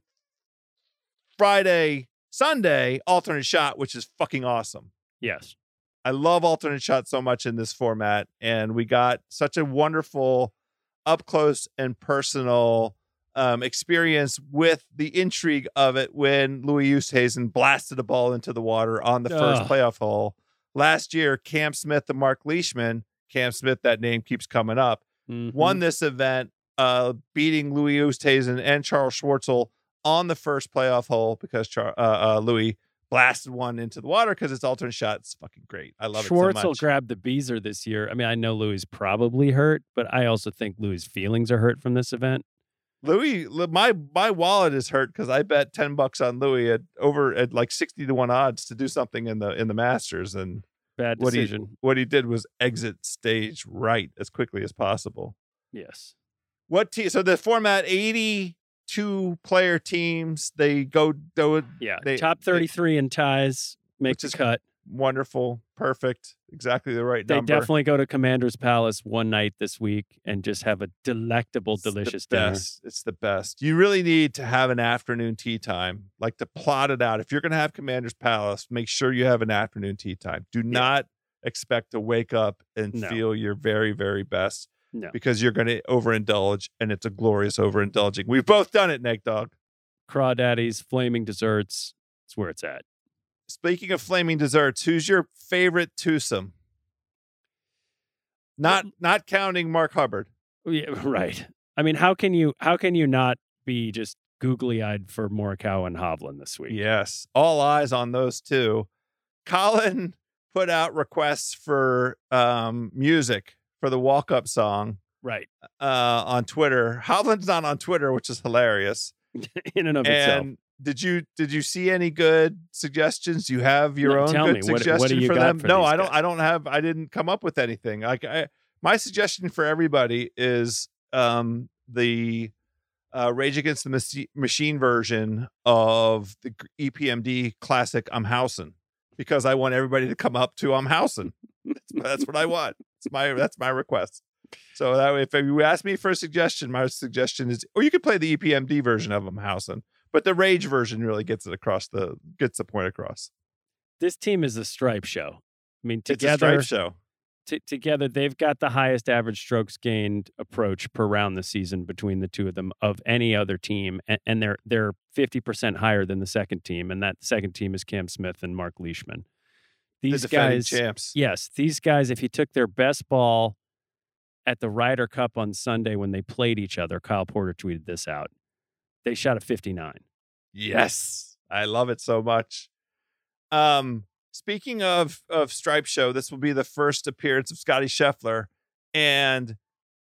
Friday, Sunday, alternate shot, which is fucking awesome. Yes. I love alternate shot so much in this format, and we got such a wonderful, up close and personal um, experience with the intrigue of it when Louis Oosthuizen blasted a ball into the water on the first Ugh. playoff hole last year. Cam Smith and Marc Leishman, Cam Smith, that name keeps coming up, Mhm. won this event, uh, beating Louis Oosthuizen and Charl Schwartzel on the first playoff hole because Char- uh, uh, Louis blasted one into the water because it's alternate shot. It's fucking great. I love Schwartz it so will much. grab the Beezer this year. I mean, I know Louis probably hurt, but I also think Louis' feelings are hurt from this event. Louis, my my wallet is hurt because I bet ten bucks on Louis at over at like sixty to one odds to do something in the in the Masters, and Bad What do you- decision. what he did was exit stage right as quickly as possible. Yes. What te- so the format eighty two player teams they go do Yeah. They- Top 33 in ties make Which the is cut. Wonderful, perfect, exactly the right They number. definitely go to Commander's Palace one night this week and just have a delectable, It's delicious dinner. It's the best. You really need to have an afternoon tea time, like to plot it out. If you're going to have Commander's Palace, make sure you have an afternoon tea time. Do not expect to wake up and No. feel your very, very best No. because you're going to overindulge, and it's a glorious overindulging. We've both done it, Neck Dog. Crawdaddies, flaming desserts. It's where it's at. Speaking of flaming desserts, who's your favorite twosome? Not not counting Mark Hubbard. Yeah, right. I mean, how can you how can you not be just googly eyed for Morikawa and Hovland this week? Yes, all eyes on those two. Collin put out requests for um, music for the walk up song Right. uh, on Twitter. Hovland's not on Twitter, which is hilarious. In and of itself. Did you did you see any good suggestions? You have your No, own tell good me, what- what do suggestion you for got them? for no, I don't. guys? I don't have. I didn't come up with anything. Like I, my suggestion for everybody is um, the uh, Rage Against the Machine version of the EPMD classic "I'm Housin" because I want everybody to come up to "I'm Housin." That's, that's what I want. It's my that's my request. So that way, if you ask me for a suggestion, my suggestion is, or you could play the EPMD version of "I'm Housin. But the Rage version really gets it across the gets the point across. This team is a stripe show. I mean, It's a together, stripe show. t- together they've got the highest average strokes gained approach per round this season between the two of them of any other team, and, and they're they're fifty percent higher than the second team, and that second team is Cam Smith and Marc Leishman. These defending guys, champs. yes, these guys, if you took their best ball at the Ryder Cup on Sunday when they played each other, Kyle Porter tweeted this out. They shot a fifty nine. Yes, I love it so much. Um, speaking of of Stripe Show, this will be the first appearance of Scottie Scheffler, and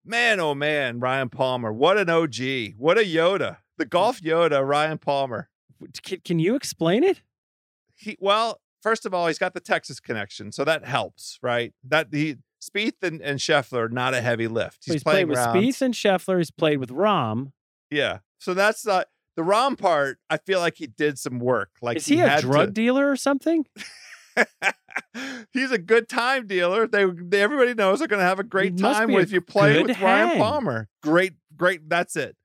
man, oh man, Ryan Palmer, what an OG, what a Yoda, the golf Yoda, Ryan Palmer. Can, can you explain it? He well, first of all, he's got the Texas connection, so that helps, right? That he Spieth and, and Scheffler not a heavy lift. He's, he's played playing with rounds. Spieth and Scheffler. He's played with Rahm. Yeah, so that's uh, the Rahm part. I feel like he did some work. Like Is he, a had drug to- dealer or something? He's a good time dealer. They, they everybody knows they're going to have a great time with you play with Ryan. Palmer. Great, great. That's it.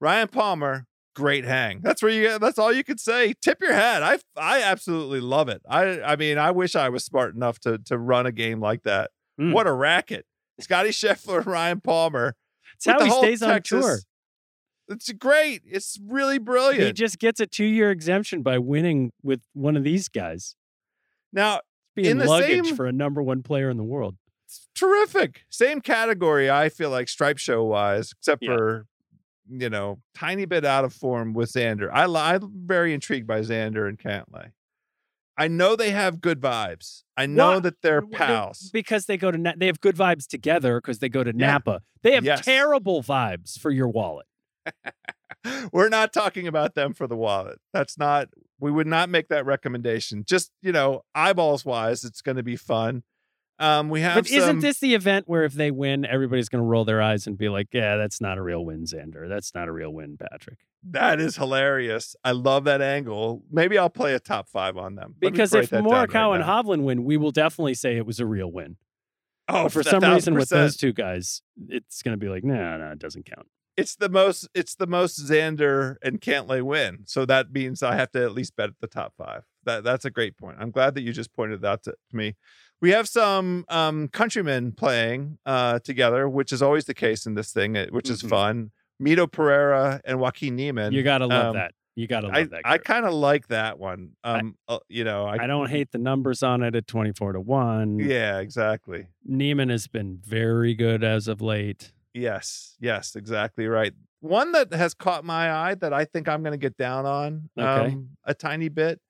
Ryan Palmer, great hang. That's where you. That's all you could say. Tip your hat. I I absolutely love it. I I mean, I wish I was smart enough to to run a game like that. Mm. What a racket! Scottie Scheffler, Ryan Palmer. It's how he stays on tour. It's great. It's really brilliant. He just gets a two year exemption by winning with one of these guys. now Being In the luggage same- for a number one player in the world. It's terrific. Same category, I feel like stripe show wise, except Yeah. for you know, tiny bit out of form with Xander. I, I'm very intrigued by Xander and Cantlay. I know they have good vibes. I know Wha- that they're pals. because they go to they have good vibes together because they go to Yeah. Napa. They have Yes. terrible vibes for your wallet. We're not talking about them for the wallet. That's not. We would not make that recommendation. Just you know, eyeballs wise, it's going to be fun. Um, we have. But isn't some- this the event where if they win, everybody's going to roll their eyes and be like, "Yeah, that's not a real win, Xander. That's not a real win, Patrick." That is hilarious. I love that angle. Maybe I'll play a top five on them. Because if down right and. Hovland win, we will definitely say it was a real win. oh, But for some reason, with those two guys, it's going to be like, "No, no, it doesn't count." It's the most it's the most Xander and Cantlay win. So that means I have to at least bet at the top five. That that's a great point. I'm glad that you just pointed that to, to me. We have some um countrymen playing uh together, which is always the case in this thing, eh, which is Mhm. fun. Mito Pereira and Joaquin Niemann. You got to love um, that. You got to love I, that. I kind of like that one. Um, uh, you know, I, I don't hate the numbers on it at 24 to 1. yeah, exactly. Neiman has been very good as of late. Yes, yes, exactly right. One that has caught my eye that I think I'm going to get down on Okay. um, a tiny bit.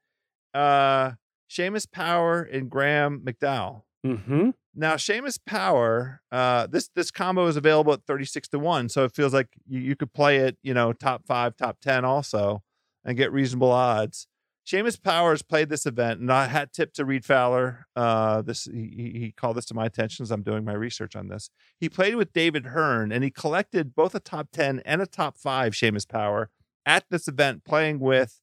Uh, Seamus Power and Graham McDowell. Mm-hmm. Now, Seamus Power, uh, this this combo is available at 36 to 1. So it feels like you, you could play it, you know, top five, top 10 also and get reasonable odds. Seamus Powers played this event, and I had tip to Reed Fowler. Uh, this he, he called this to my attention as I'm doing my research on this. He played with David Hearn, and he collected both a top 10 and a top five Seamus Power at this event, playing with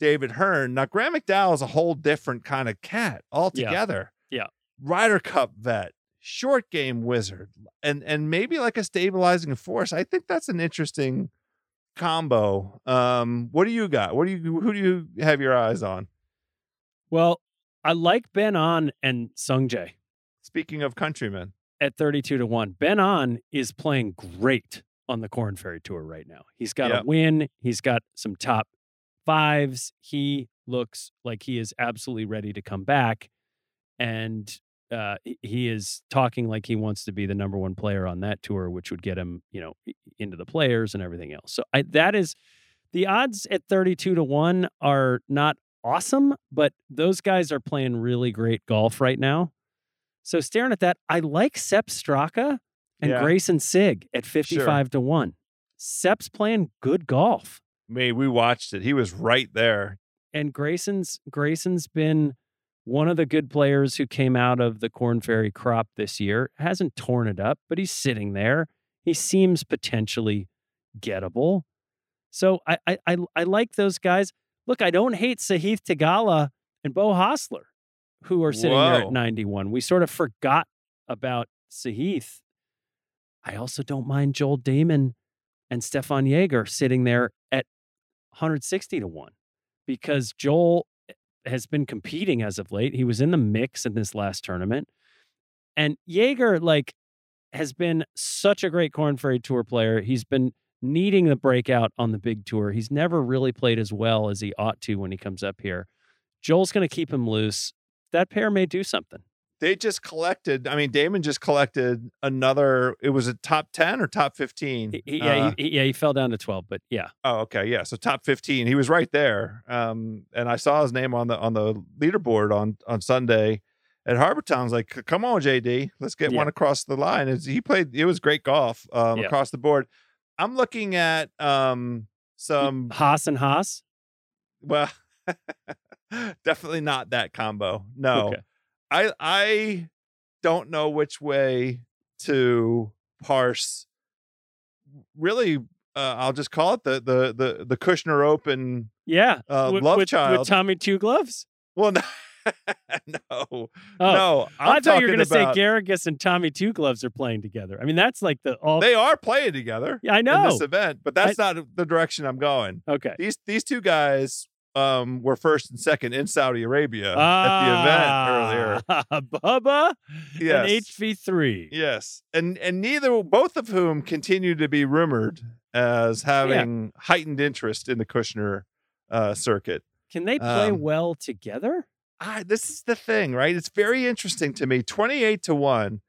David Hearn. Now, Graham McDowell is a whole different kind of cat altogether. Yeah. Ryder Cup vet, short game wizard, and and maybe like a stabilizing force. I think that's an interesting combo. Um, what do you got? What do you who do you have your eyes on? Well, I like Ben An and Sung Jae Speaking of countrymen, at 32 to 1. Ben An is playing great on the Corn Ferry Tour right now. He's got Yep. a win, he's got some top fives. He looks like he is absolutely ready to come back. And uh, he- is talking like he wants to be the number one player on that tour, which would get him, you know, into the players and everything else. So I, that is the odds at 32 to 1 are not awesome, but those guys are playing really great golf right now. So staring at that, I like Sepp Straka and Yeah. Greyson Sigg at 55 to 1. Sepp's playing good golf. me we watched it. He was right there. And Greyson's Greyson's been one of the good players who came out of the Corn Ferry crop this year. Hasn't torn it up, but he's sitting there. He seems potentially gettable. So I I I, I like those guys. Look, I don't hate Sahith Theegala and Beau Hossler, who are sitting there at 91. We sort of forgot about Sahith, I also don't mind Joel Dahmen and Stephan Jaeger sitting there at 160 to 1 because Joel has been competing as of late. He was in the mix in this last tournament. And Jaeger, like, has been such a great Corn Ferry Tour player. He's been needing the breakout on the big tour. He's never really played as well as he ought to when he comes up here. Joel's going to keep him loose. That pair may do something. They just collected. I mean, Dahmen just collected another. It was a top ten or top fifteen. Yeah, Uh, he, yeah, he fell down to 12, but yeah. Oh, okay, yeah. So top fifteen, he was right there. Um, and I saw his name on the on the leaderboard on on Sunday at Harbor Town's. Like, come on, JD, let's get Yeah. one across the line. It's, he played. It was great golf um, Yeah. across the board. I'm looking at um some Haas and Haas. well, definitely not that combo. No, Okay. I I don't know which way to parse. Really, uh, I'll just call it the the the the Kushner Open Yeah. uh, with, love with, child. with Tommy Two Gloves. well, no, no, Oh, no. I'm I thought you were going to say Garrigus and Tommy Two Gloves are playing together. I mean, that's like the all. They are playing together yeah, I in know. this event, but that's not the direction I'm going. Okay. These these two guys um, were first and second in Saudi Arabia at the event earlier. Ah, Bubba Yes. and HV3. Yes, and and neither, both of whom continue to be rumored as having heightened interest in the Kushner uh, circuit. Can they play Um, well together? I, this is the thing, right? It's very interesting to me. Twenty-eight to one.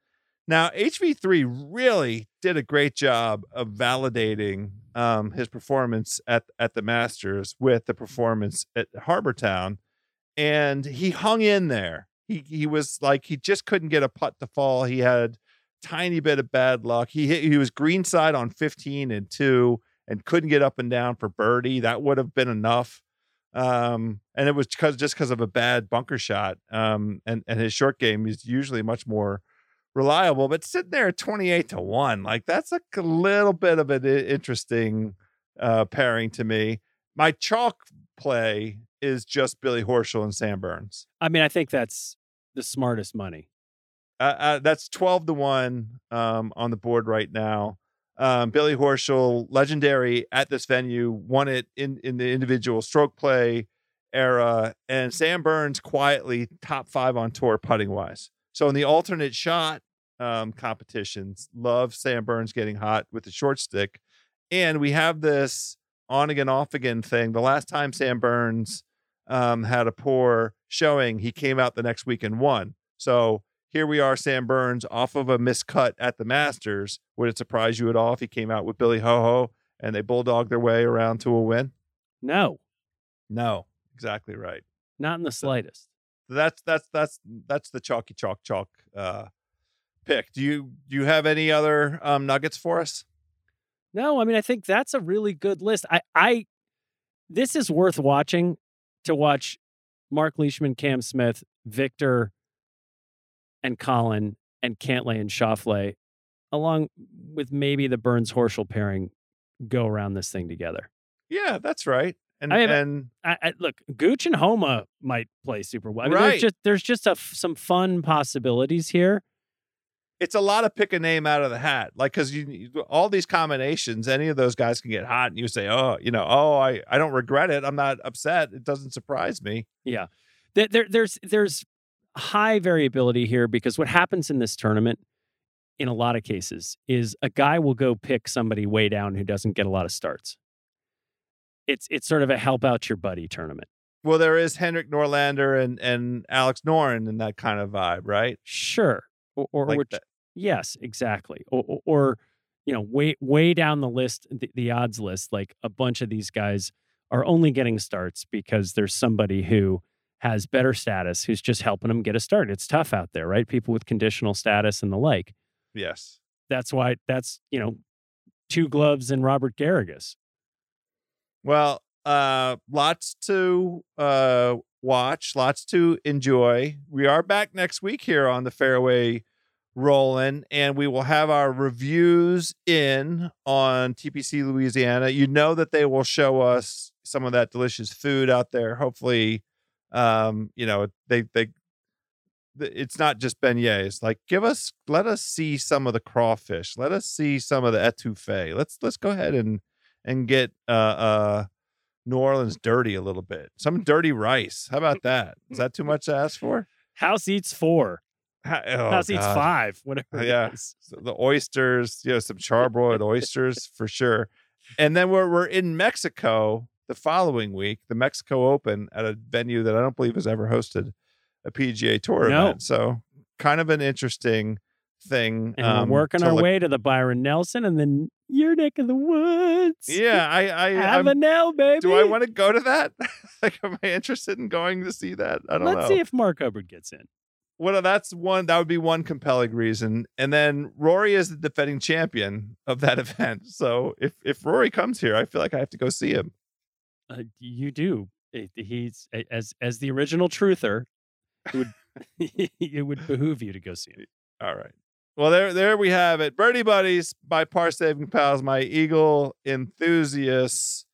Now, HV3 really did a great job of validating um, his performance at at the Masters with the performance at Harbor Town, and he hung in there. He he was like he just couldn't get a putt to fall. He had tiny bit of bad luck. He hit, he was greenside on 15 and 2 and couldn't get up and down for birdie. That would have been enough. Um, and it was because just because of a bad bunker shot. Um, and and his short game is usually much more reliable, but sitting there at 28 to 1, like that's a little bit of an interesting uh pairing to me. My chalk play is just Billy Horschel and Sam Burns. I mean, I think that's the smartest money. Uh, uh, that's 12 to 1 um, on the board right now. Um, Billy Horschel, legendary at this venue, won it in, in the individual stroke play era. And Sam Burns quietly top five on tour putting wise. So in the alternate shot um, competitions, love Sam Burns getting hot with the short stick. And we have this on again, off again thing. The last time Sam Burns um, had a poor showing, he came out the next week and won. So here we are, Sam Burns off of a miscut at the Masters. Would it surprise you at all if he came out with Billy Ho Ho and they bulldog their way around to a win? No, No, exactly right. not in the slightest. That's that's that's that's the chalky chalk chalk uh, pick. Do you do you have any other um, nuggets for us? No, I mean, I think that's a really good list. I, I, this is worth watching to watch Marc Leishman, Cam Smith, Victor, and Collin, and Cantlay and Scheffler, along with maybe the Burns Horschel pairing, go around this thing together. Yeah, that's right. And I have- and I, I, look, Gooch and Homa might play super well. I mean, Right. there's just there's just a some fun possibilities here. it's a lot of pick a name out of the hat. Like because you, you all these combinations, any of those guys can get hot, and you say, oh, you know, oh, I I don't regret it. I'm not upset. It doesn't surprise me. Yeah. There, there, there's there's high variability here because what happens in this tournament in a lot of cases is a guy will go pick somebody way down who doesn't get a lot of starts. It's it's sort of a help out your buddy tournament. Well, there is Henrik Norlander and and Alex Noren in that kind of vibe, right? Sure. Or, or Like which, yes, exactly. Or, or, or, you know, way way down the list, the, the odds list, like a bunch of these guys are only getting starts because there's somebody who has better status who's just helping them get a start. It's tough out there, right? People with conditional status and the like. Yes. That's why that's, you know, two gloves and Robert Garrigus. Well, uh, lots to uh watch, lots to enjoy. We are back next week here on the Fairway Rollin', and we will have our reviews in on TPC Louisiana. You know that they will show us some of that delicious food out there. Hopefully, um, you know they they it's not just beignets. Like, give us, let us see some of the crawfish. Let us see some of the etouffee. Let's let's go ahead and and get uh uh New Orleans dirty a little bit. Some dirty rice. How about that? Is that too much to ask for? House eats four. Ha- oh, House eats five. Whatever. Yeah. So the oysters, you know, some charbroiled oysters for sure. And then we're we're in Mexico the following week, the Mexico Open at a venue that I don't believe has ever hosted a PGA Tour No. event. So kind of an interesting thing. And um, we're working our look- way to the Byron Nelson, and then your neck of the woods. Yeah, I I I'm- Avenel, baby. do I want to go to that? like, am I interested in going to see that? I don't Let's know. see if Mark Hubbard gets in. well, that's one. That would be one compelling reason. And then Rory is the defending champion of that event. So if if Rory comes here, I feel like I have to go see him. Uh, you do. He's as as the original truther. It would it would behoove you to go see him. All right. Well, there, there we have it. Birdie Buddies, my par saving pals, my Eagle enthusiasts.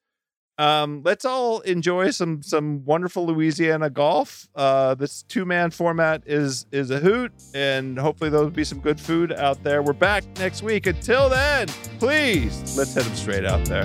Um, let's all enjoy some some wonderful Louisiana golf. Uh, this two man format is is a hoot, and hopefully there'll be some good food out there. We're back next week. Until then, please let's hit them straight out there.